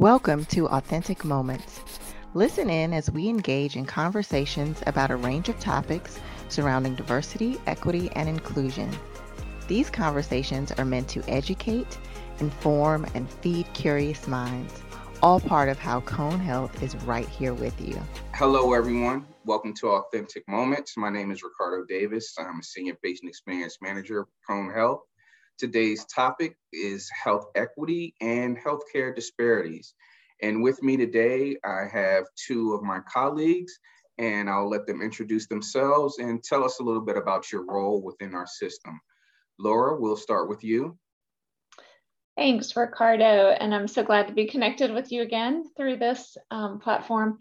Welcome to Authentic Moments. Listen in as we engage in conversations about a range of topics surrounding diversity, equity, and inclusion. These conversations are meant to educate, inform, and feed curious minds, all part of how Cone Health is right here with you. Hello, everyone. Welcome to Authentic Moments. My name is Ricardo Davis. I'm a Senior Patient Experience Manager Cone Health. Today's topic is health equity and healthcare disparities. And with me today, I have two of my colleagues, and I'll let them introduce themselves and tell us a little bit about your role within our system. Laura, we'll start with you. Thanks, Ricardo. And I'm so glad to be connected with you again through this um, platform.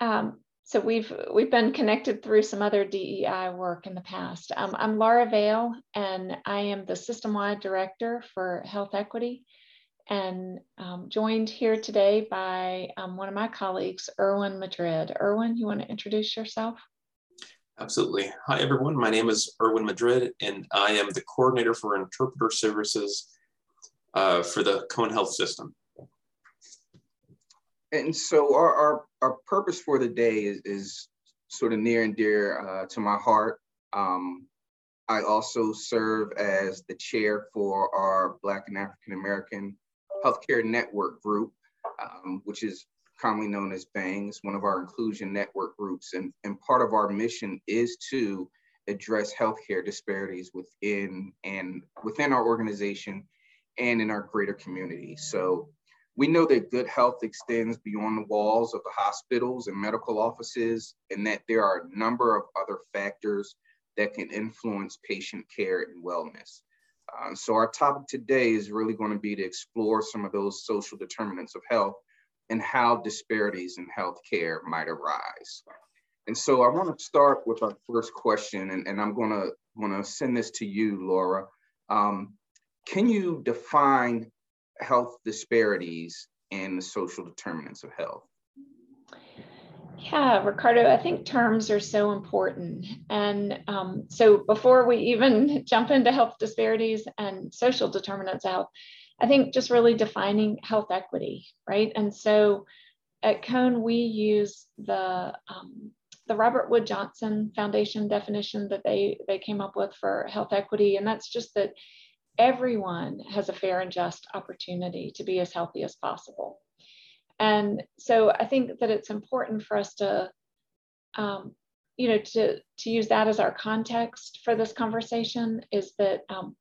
Um, so we've we've been connected through some other DEI work in the past. Um, I'm Laura Vale, and I am the system-wide director for health equity, and um, joined here today by um, one of my colleagues, Erwin Madrid. Erwin, you want to introduce yourself? Absolutely. Hi, everyone. My name is Erwin Madrid, and I am the coordinator for interpreter services uh, for the Cone Health System and so our, our, our purpose for the day is, is sort of near and dear uh, to my heart. Um, I also serve as the chair for our Black and African American Healthcare Network Group, um, which is commonly known as BANGS, one of our inclusion network groups. And, and part of our mission is to address healthcare disparities within and within our organization and in our greater community. So we know that good health extends beyond the walls of the hospitals and medical offices, and that there are a number of other factors that can influence patient care and wellness. Uh, so, our topic today is really going to be to explore some of those social determinants of health and how disparities in healthcare might arise. And so, I want to start with our first question, and, and I'm going to want to send this to you, Laura. Um, can you define health disparities and the social determinants of health? Yeah, Ricardo, I think terms are so important. And um, so before we even jump into health disparities and social determinants of health, I think just really defining health equity, right? And so at Cone, we use the um, the Robert Wood Johnson Foundation definition that they they came up with for health equity, and that's just that everyone has a fair and just opportunity to be as healthy as possible. And so I think that it's important for us to, um, you know, to, to use that as our context for this conversation is that, um,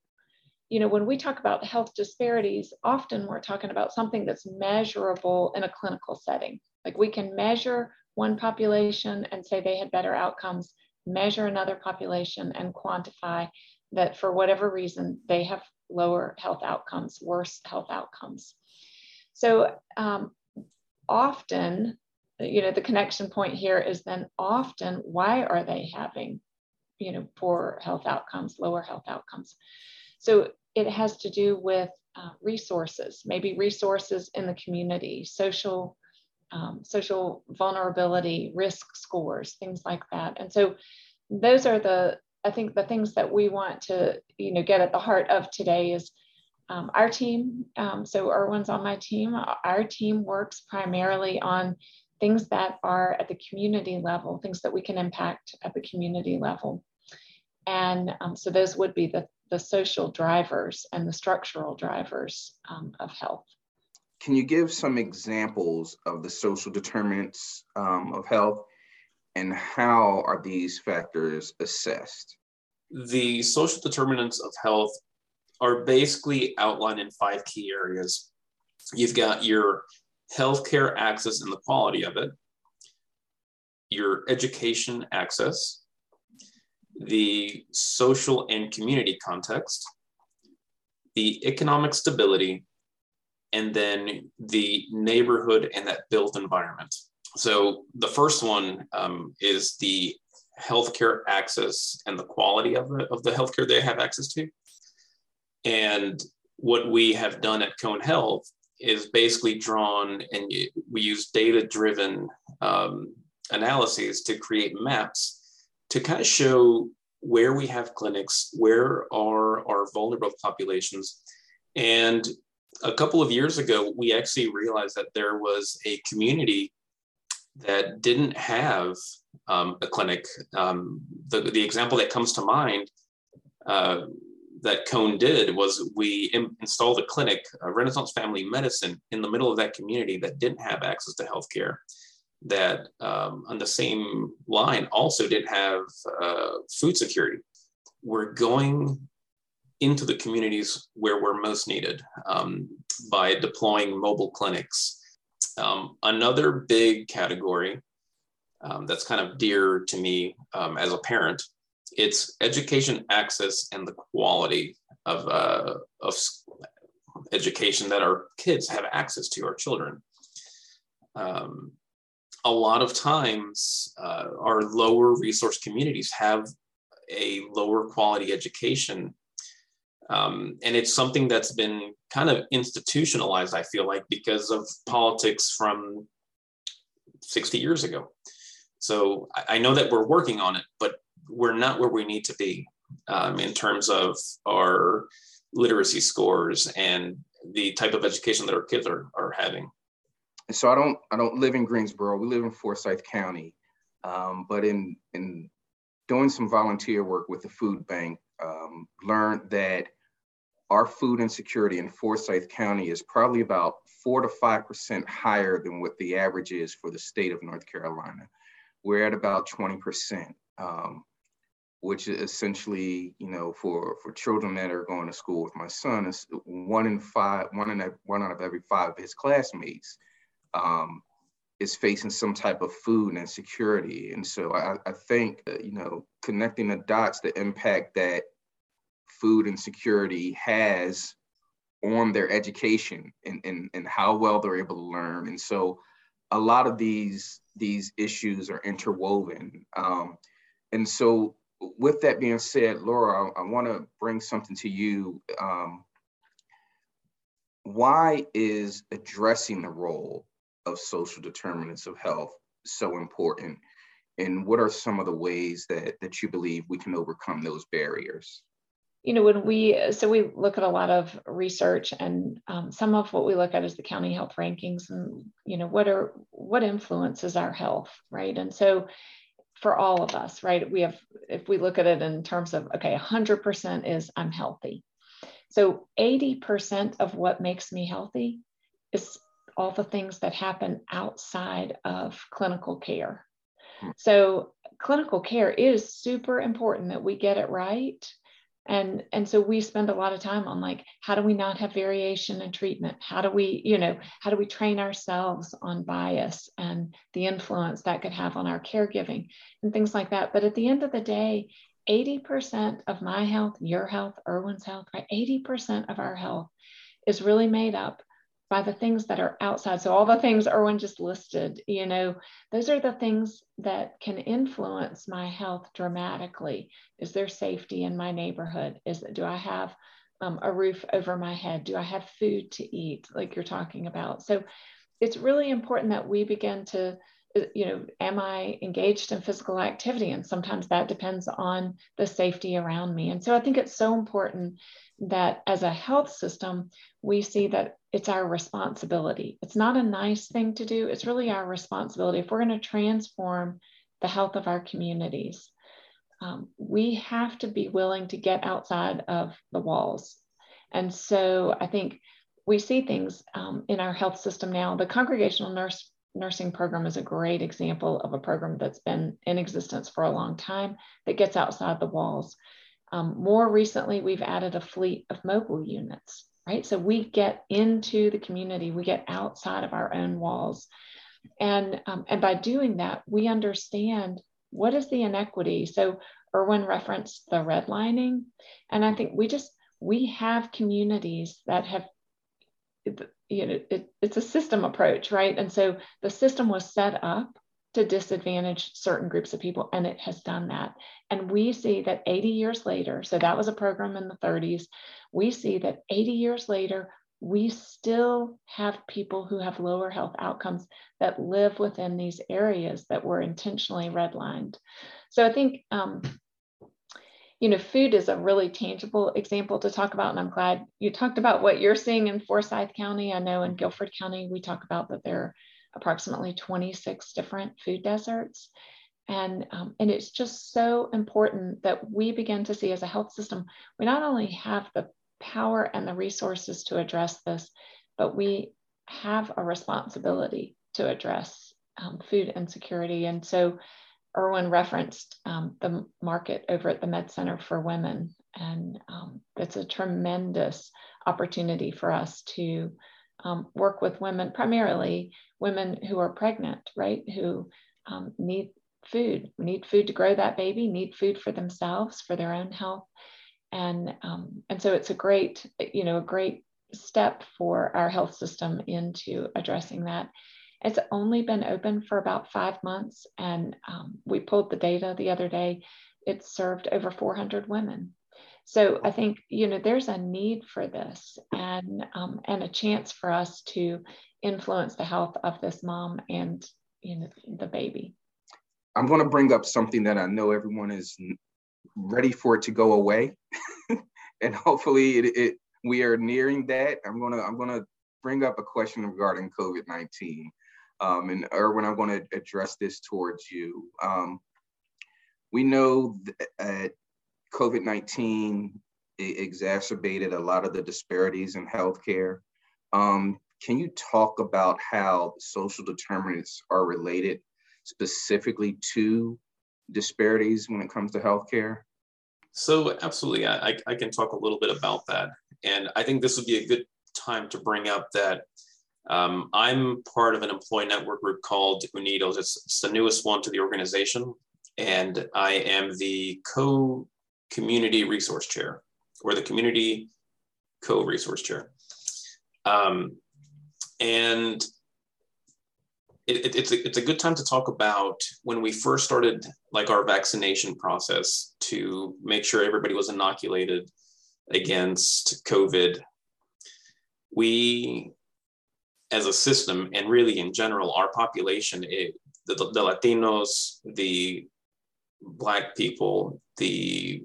you know, when we talk about health disparities, often we're talking about something that's measurable in a clinical setting. Like we can measure one population and say they had better outcomes, measure another population and quantify that for whatever reason, they have lower health outcomes, worse health outcomes. So um, often, you know, the connection point here is then often, why are they having, you know, poor health outcomes, lower health outcomes? So it has to do with uh, resources, maybe resources in the community, social um, social vulnerability, risk scores, things like that. And so those are the I think the things that we want to, you know, get at the heart of today is um, our team. Um, so Erwin's on my team. Our team works primarily on things that are at the community level, things that we can impact at the community level. And um, so those would be the, the social drivers and the structural drivers um, of health. Can you give some examples of the social determinants um, of health and how are these factors assessed? The social determinants of health are basically outlined in five key areas. You've got your healthcare access and the quality of it, your education access, the social and community context, the economic stability, and then the neighborhood and that built environment. So the first one um, is the healthcare access and the quality of the, of the healthcare they have access to. And what we have done at Cone Health is basically drawn and we use data driven um, analyses to create maps to kind of show where we have clinics, where are our vulnerable populations, and a couple of years ago, we actually realized that there was a community that didn't have um, a clinic. Um, the, the example that comes to mind uh, that Cone did was we Im- installed a clinic, a Renaissance Family Medicine, in the middle of that community that didn't have access to healthcare. That um, on the same line also didn't have uh, food security. We're going into the communities where we're most needed um, by deploying mobile clinics. Um, another big category um, that's kind of dear to me um, as a parent, it's education access and the quality of, uh, of education that our kids have access to, our children. Um, a lot of times, uh, our lower resource communities have a lower quality education um, and it's something that's been kind of institutionalized, I feel like, because of politics from 60 years ago. So I, know that we're working on it, but we're not where we need to be um, in terms of our literacy scores and the type of education that our kids are, are having. So I don't I don't live in Greensboro. We live in Forsyth County, um, but in in doing some volunteer work with the food bank, um, learned that our food insecurity in Forsyth County is probably about four to 5% higher than what the average is for the state of North Carolina. We're at about 20%, um, which is essentially, you know, for, for children that are going to school with my son, is one in five, one in one out of every five of his classmates um, is facing some type of food insecurity. And so I, I think, you know, connecting the dots, the impact that food insecurity has on their education and, and, and how well they're able to learn. And so a lot of these these issues are interwoven. Um, and so with that being said, Laura, I, I want to bring something to you. Um, why is addressing the role of social determinants of health so important? And what are some of the ways that, that you believe we can overcome those barriers? You know, when we, so we look at a lot of research and um, some of what we look at is the county health rankings and, you know, what are, what influences our health, right? And so for all of us, right, we have, if we look at it in terms of, okay, 100% is I'm healthy. So 80% of what makes me healthy is all the things that happen outside of clinical care. Hmm. So clinical care is super important that we get it right and and so we spend a lot of time on like how do we not have variation in treatment? How do we you know how do we train ourselves on bias and the influence that could have on our caregiving and things like that? But at the end of the day 80% of my health your health erwin's health right? 80% of our health is really made up by the things that are outside. So all the things Erwin just listed, you know, those are the things that can influence my health dramatically. Is there safety in my neighborhood? Is it? do I have um, a roof over my head? Do I have food to eat? Like you're talking about. So it's really important that we begin to uh, you know, am I engaged in physical activity? And sometimes that depends on the safety around me. And so I think it's so important that as a health system, we see that it's our responsibility. It's not a nice thing to do, it's really our responsibility. If we're going to transform the health of our communities, um, we have to be willing to get outside of the walls. And so I think we see things um, in our health system now. The congregational nurse nursing program is a great example of a program that's been in existence for a long time that gets outside the walls. Um, more recently, we've added a fleet of mobile units, right? So we get into the community, we get outside of our own walls. And, um, and by doing that, we understand what is the inequity. So Erwin referenced the redlining. And I think we just, we have communities that have you know, it, it's a system approach, right? And so the system was set up to disadvantage certain groups of people, and it has done that. And we see that 80 years later, so that was a program in the 30s, we see that 80 years later, we still have people who have lower health outcomes that live within these areas that were intentionally redlined. So I think um, you know, food is a really tangible example to talk about. And I'm glad you talked about what you're seeing in Forsyth County. I know in Guilford County, we talk about that there approximately 26 different food deserts. And, um, and it's just so important that we begin to see as a health system, we not only have the power and the resources to address this, but we have a responsibility to address um, food insecurity. And so Erwin referenced um, the market over at the Med Center for Women, and um, it's a tremendous opportunity for us to um, work with women, primarily women who are pregnant, right? Who um, need food, need food to grow that baby, need food for themselves, for their own health, and um, and so it's a great, you know, a great step for our health system into addressing that. It's only been open for about five months, and um, we pulled the data the other day. It's served over 400 women. So I think you know there's a need for this, and um, and a chance for us to influence the health of this mom and you know the baby. I'm going to bring up something that I know everyone is ready for it to go away, and hopefully it, it we are nearing that. I'm gonna I'm gonna bring up a question regarding COVID-19. Um, and Erwin, I'm going to address this towards you. Um, we know that COVID 19 exacerbated a lot of the disparities in healthcare. Um, can you talk about how social determinants are related specifically to disparities when it comes to healthcare? So, absolutely, I, I can talk a little bit about that. And I think this would be a good time to bring up that um, I'm part of an employee network group called Unidos. It's, it's, the newest one to the organization. And I am the co community resource chair or the community co resource chair. Um, and it, it, it's, a, it's a good time to talk about when we first started like our vaccination process to make sure everybody was inoculated against COVID. We as a system and really in general, our population, it, the, the Latinos, the Black people, the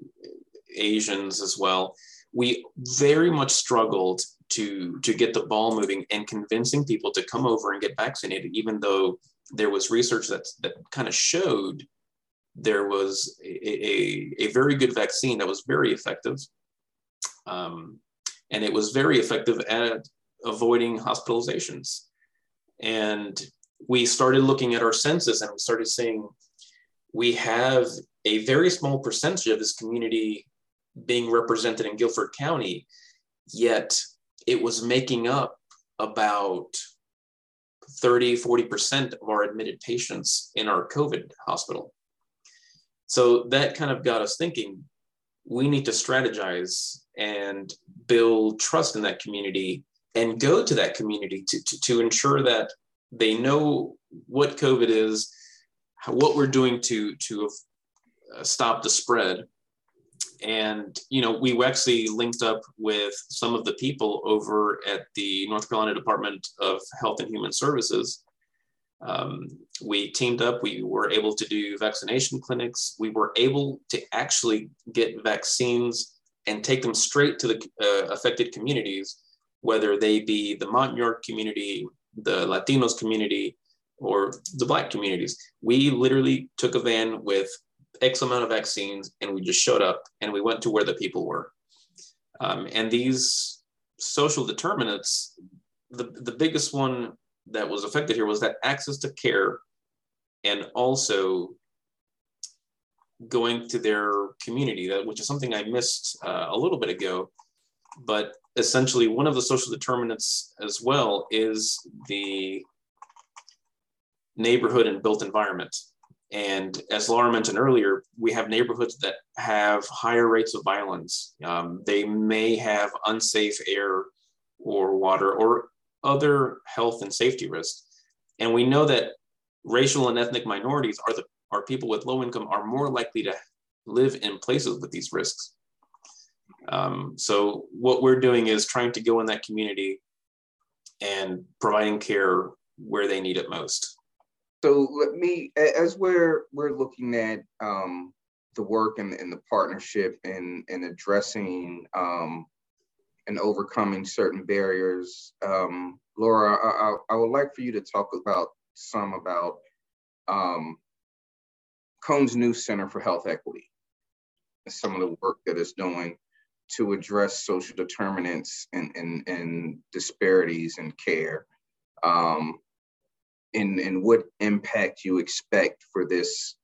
Asians as well, we very much struggled to to get the ball moving and convincing people to come over and get vaccinated, even though there was research that that kind of showed there was a, a, a, very good vaccine that was very effective. Um, and it was very effective at avoiding hospitalizations. And we started looking at our census and we started saying we have a very small percentage of this community being represented in Guilford County, yet it was making up about 30, 40% of our admitted patients in our COVID hospital. So that kind of got us thinking we need to strategize and build trust in that community and go to that community to, to, to ensure that they know what COVID is, what we're doing to, to uh, stop the spread. And, you know, we actually linked up with some of the people over at the North Carolina Department of Health and Human Services. Um, we teamed up, we were able to do vaccination clinics. We were able to actually get vaccines and take them straight to the uh, affected communities whether they be the Montagnard community, the Latinos community, or the Black communities. We literally took a van with X amount of vaccines and we just showed up and we went to where the people were. Um, and these social determinants, the, the biggest one that was affected here was that access to care and also going to their community, that, which is something I missed uh, a little bit ago. But essentially one of the social determinants as well is the neighborhood and built environment. And as Laura mentioned earlier, we have neighborhoods that have higher rates of violence. Um, they may have unsafe air or water or other health and safety risks. And we know that racial and ethnic minorities are the are people with low income are more likely to live in places with these risks. Um, so what we're doing is trying to go in that community and providing care where they need it most. So let me, as we're we're looking at um, the work and, and the partnership in, in addressing um, and overcoming certain barriers. Um, Laura, I, I, would like for you to talk about some about um, Cone's new Center for Health Equity, some of the work that it's doing to address social determinants and, and, and disparities in care, um, and, and what impact you expect for this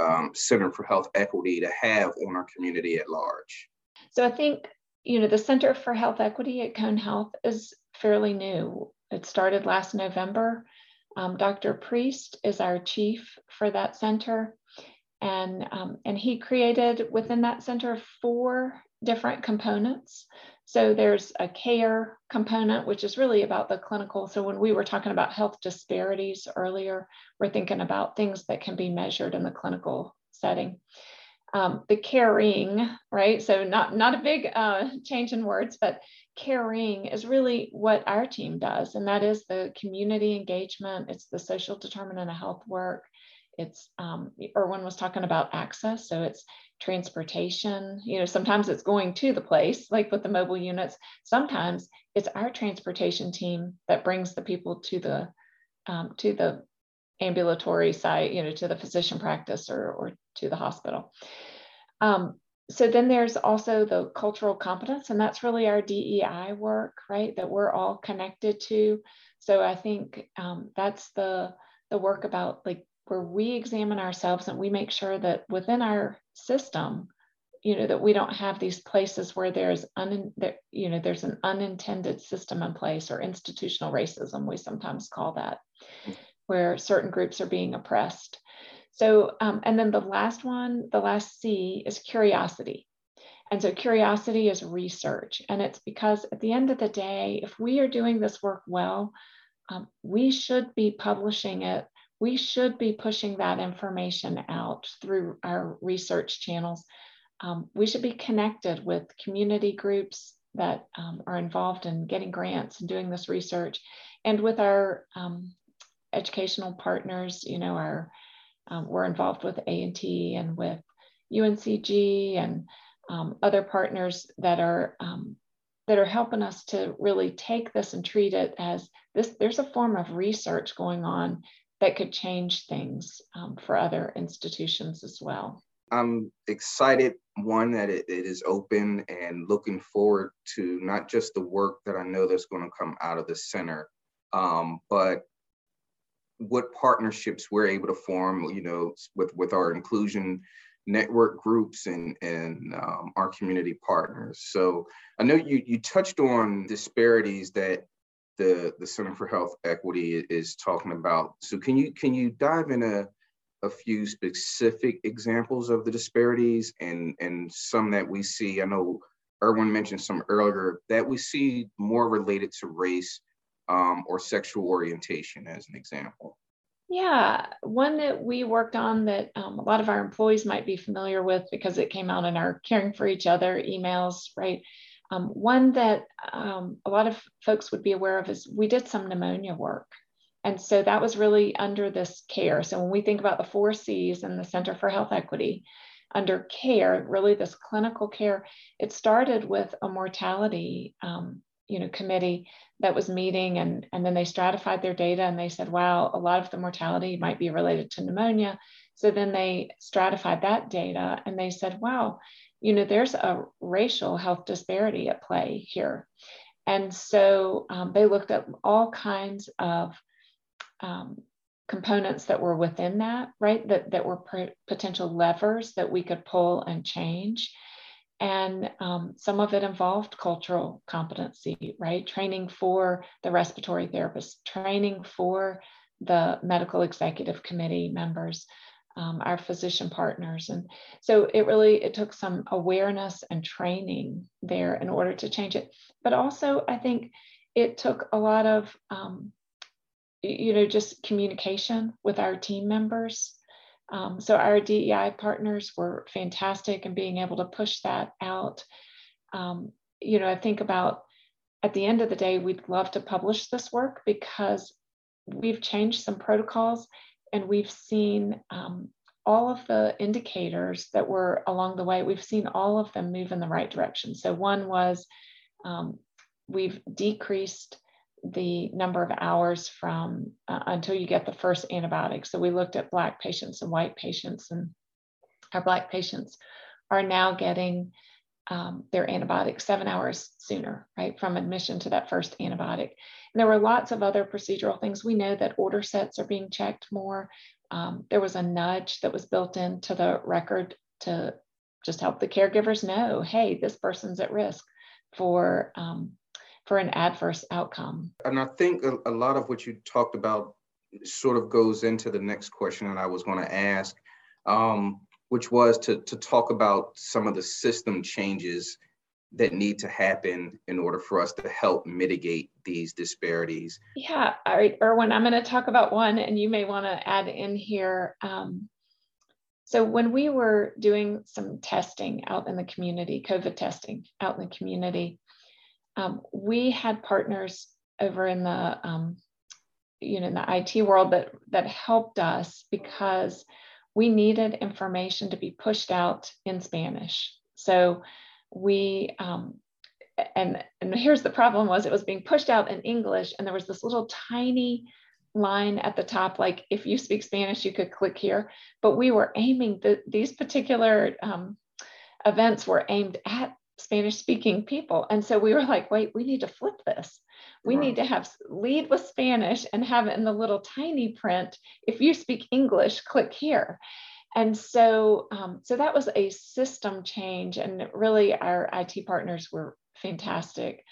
um, Center for Health Equity to have on our community at large? So I think, you know, the Center for Health Equity at Cone Health is fairly new. It started last November. Um, Dr. Priest is our chief for that center. And, um, and he created within that center four different components. So there's a care component, which is really about the clinical. So when we were talking about health disparities earlier, we're thinking about things that can be measured in the clinical setting. Um, the caring, right? So not not a big uh, change in words, but caring is really what our team does, and that is the community engagement. It's the social determinant of health work. It's um, Erwin was talking about access, so it's transportation. You know, sometimes it's going to the place, like with the mobile units. Sometimes it's our transportation team that brings the people to the um, to the ambulatory site, you know, to the physician practice or or to the hospital. Um, so then there's also the cultural competence, and that's really our DEI work, right? That we're all connected to. So I think um, that's the the work about like where we examine ourselves and we make sure that within our system you know that we don't have these places where there's un, there, you know there's an unintended system in place or institutional racism we sometimes call that where certain groups are being oppressed. So um, and then the last one the last c is curiosity. And so curiosity is research. And it's because at the end of the day if we are doing this work well um, we should be publishing it we should be pushing that information out through our research channels. Um, we should be connected with community groups that um, are involved in getting grants and doing this research, and with our um, educational partners. You know, our um, we're involved with A&T and with UNCG and um, other partners that are um, that are helping us to really take this and treat it as this. There's a form of research going on that could change things um, for other institutions as well. I'm excited, one, that it, it is open and looking forward to not just the work that I know that's going to come out of the center, um, but what partnerships we're able to form, you know, with, with our inclusion network groups and, and um, our community partners. So I know you, you touched on disparities that the the Center for Health Equity is talking about. So can you can you dive in a a few specific examples of the disparities and and some that we see? I know Erwin mentioned some earlier that we see more related to race um, or sexual orientation as an example. Yeah, one that we worked on that um, a lot of our employees might be familiar with because it came out in our Caring for Each Other emails, right? Um, one that um, a lot of folks would be aware of is we did some pneumonia work. And so that was really under this care. So when we think about the four C's and the Center for Health Equity, under care, really this clinical care, it started with a mortality um, you know, committee that was meeting and, and then they stratified their data and they said, wow, a lot of the mortality might be related to pneumonia. So then they stratified that data and they said, wow, you know, there's a racial health disparity at play here. And so um, they looked at all kinds of um, components that were within that, right? That, that were potential levers that we could pull and change. And um, some of it involved cultural competency, right? Training for the respiratory therapist, training for the medical executive committee members, um, our physician partners. And so it really, it took some awareness and training there in order to change it. But also I think it took a lot of, um, you know, just communication with our team members. Um, so our DEI partners were fantastic in being able to push that out. Um, you know, I think about at the end of the day, we'd love to publish this work because we've changed some protocols and we've seen um, all of the indicators that were along the way, we've seen all of them move in the right direction. So one was um, we've decreased the number of hours from uh, until you get the first antibiotic. So we looked at Black patients and white patients, and our Black patients are now getting um, their antibiotic seven hours sooner, right, from admission to that first antibiotic. And there were lots of other procedural things. We know that order sets are being checked more. Um, there was a nudge that was built into the record to just help the caregivers know, hey, this person's at risk for um, for an adverse outcome. And I think a, a, lot of what you talked about sort of goes into the next question that I was going to ask, um, which was to, to talk about some of the system changes that need to happen in order for us to help mitigate these disparities. Yeah, all right, Erwin, I'm going to talk about one, and you may want to add in here. Um, so when we were doing some testing out in the community, COVID testing out in the community, um, we had partners over in the um, you know in the IT world that that helped us because we needed information to be pushed out in Spanish. So we um, and and here's the problem was it was being pushed out in English and there was this little tiny line at the top like if you speak Spanish you could click here but we were aiming the, these particular um, events were aimed at Spanish speaking people. And so we were like, wait, we need to flip this. We right. need to have lead with Spanish and have it in the little tiny print. If you speak English, click here. And so, um, so that was a system change, and really our IT partners were fantastic.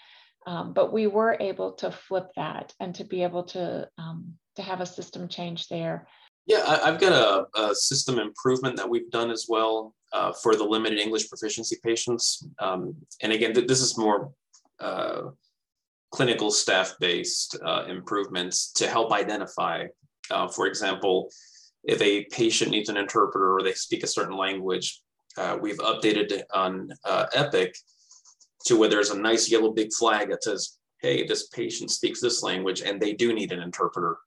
Um, but we were able to flip that and to be able to um, to have a system change there. Yeah, I, have got a, a, system improvement that we've done as well uh, for the limited English proficiency patients. Um, and again, th- this is more uh, clinical staff based uh, improvements to help identify, uh, for example, if a patient needs an interpreter or they speak a certain language, uh, we've updated on uh, Epic to where there's a nice yellow big flag that says, hey, this patient speaks this language and they do need an interpreter.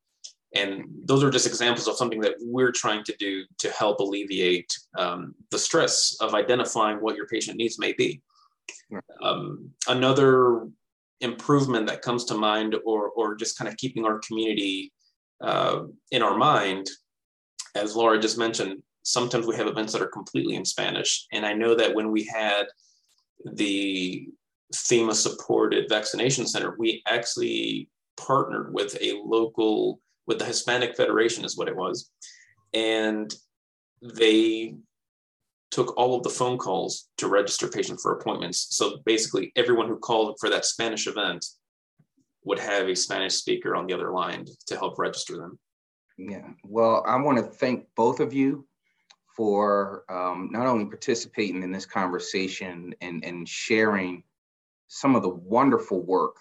And those are just examples of something that we're trying to do to help alleviate um, the stress of identifying what your patient needs may be. Um, another improvement that comes to mind, or, or just kind of keeping our community uh, in our mind, as Laura just mentioned, sometimes we have events that are completely in Spanish. And I know that when we had the FEMA supported vaccination center, we actually partnered with a local with the Hispanic Federation, is what it was. And they took all of the phone calls to register patients for appointments. So basically, everyone who called for that Spanish event would have a Spanish speaker on the other line to help register them. Yeah, well, I want to thank both of you for um, not only participating in this conversation and, and sharing some of the wonderful work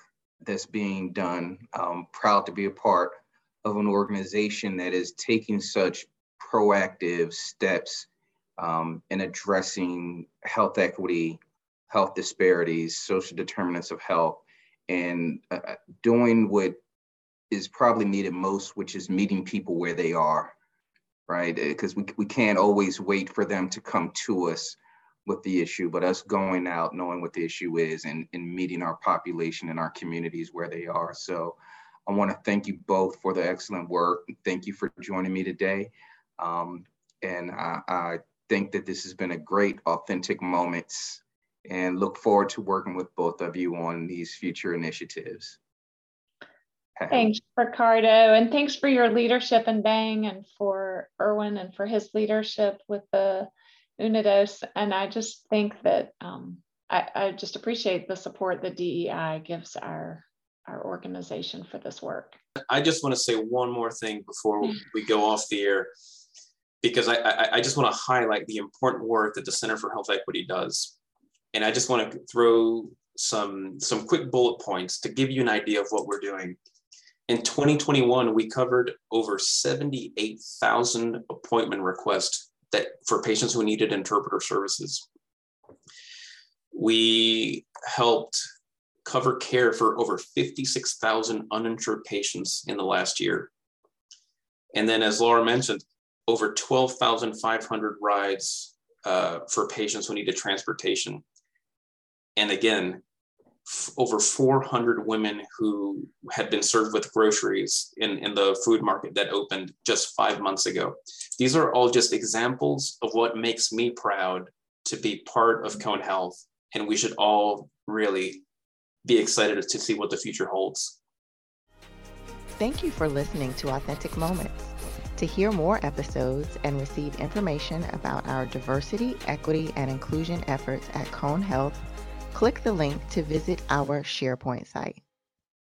that's being done. I'm proud to be a part of an organization that is taking such proactive steps um, in addressing health equity, health disparities, social determinants of health, and uh, uh doing what is probably needed most, which is meeting people where they are, right? Because uh, we, we can't always wait for them to come to us with the issue, but us going out, knowing what the issue is, and, and meeting our population and our communities where they are. So I want to thank you both for the excellent work. Thank you for joining me today. Um, and I, I, think that this has been a great, authentic moments and look forward to working with both of you on these future initiatives. Thanks, Ricardo. And thanks for your leadership in Bang and for Erwin and for his leadership with the Unidos. And I just think that um, I, I just appreciate the support that DEI gives our our organization for this work. I just want to say one more thing before we go off the air, because I, I, I just want to highlight the important work that the Center for Health Equity does. And I just want to throw some, some quick bullet points to give you an idea of what we're doing. In 2021, we covered over 78,000 appointment requests that for patients who needed interpreter services. We helped cover care for over 56,000 uninsured patients in the last year. And then, as Laura mentioned, over 12,500 rides uh, for patients who needed transportation. And again, f- over 400 women who had been served with groceries in, in the food market that opened just five months ago. These are all just examples of what makes me proud to be part of Cone Health. And we should all really be excited to see what the future holds. Thank you for listening to Authentic Moments. To hear more episodes and receive information about our diversity, equity, and inclusion efforts at Cone Health, click the link to visit our SharePoint site.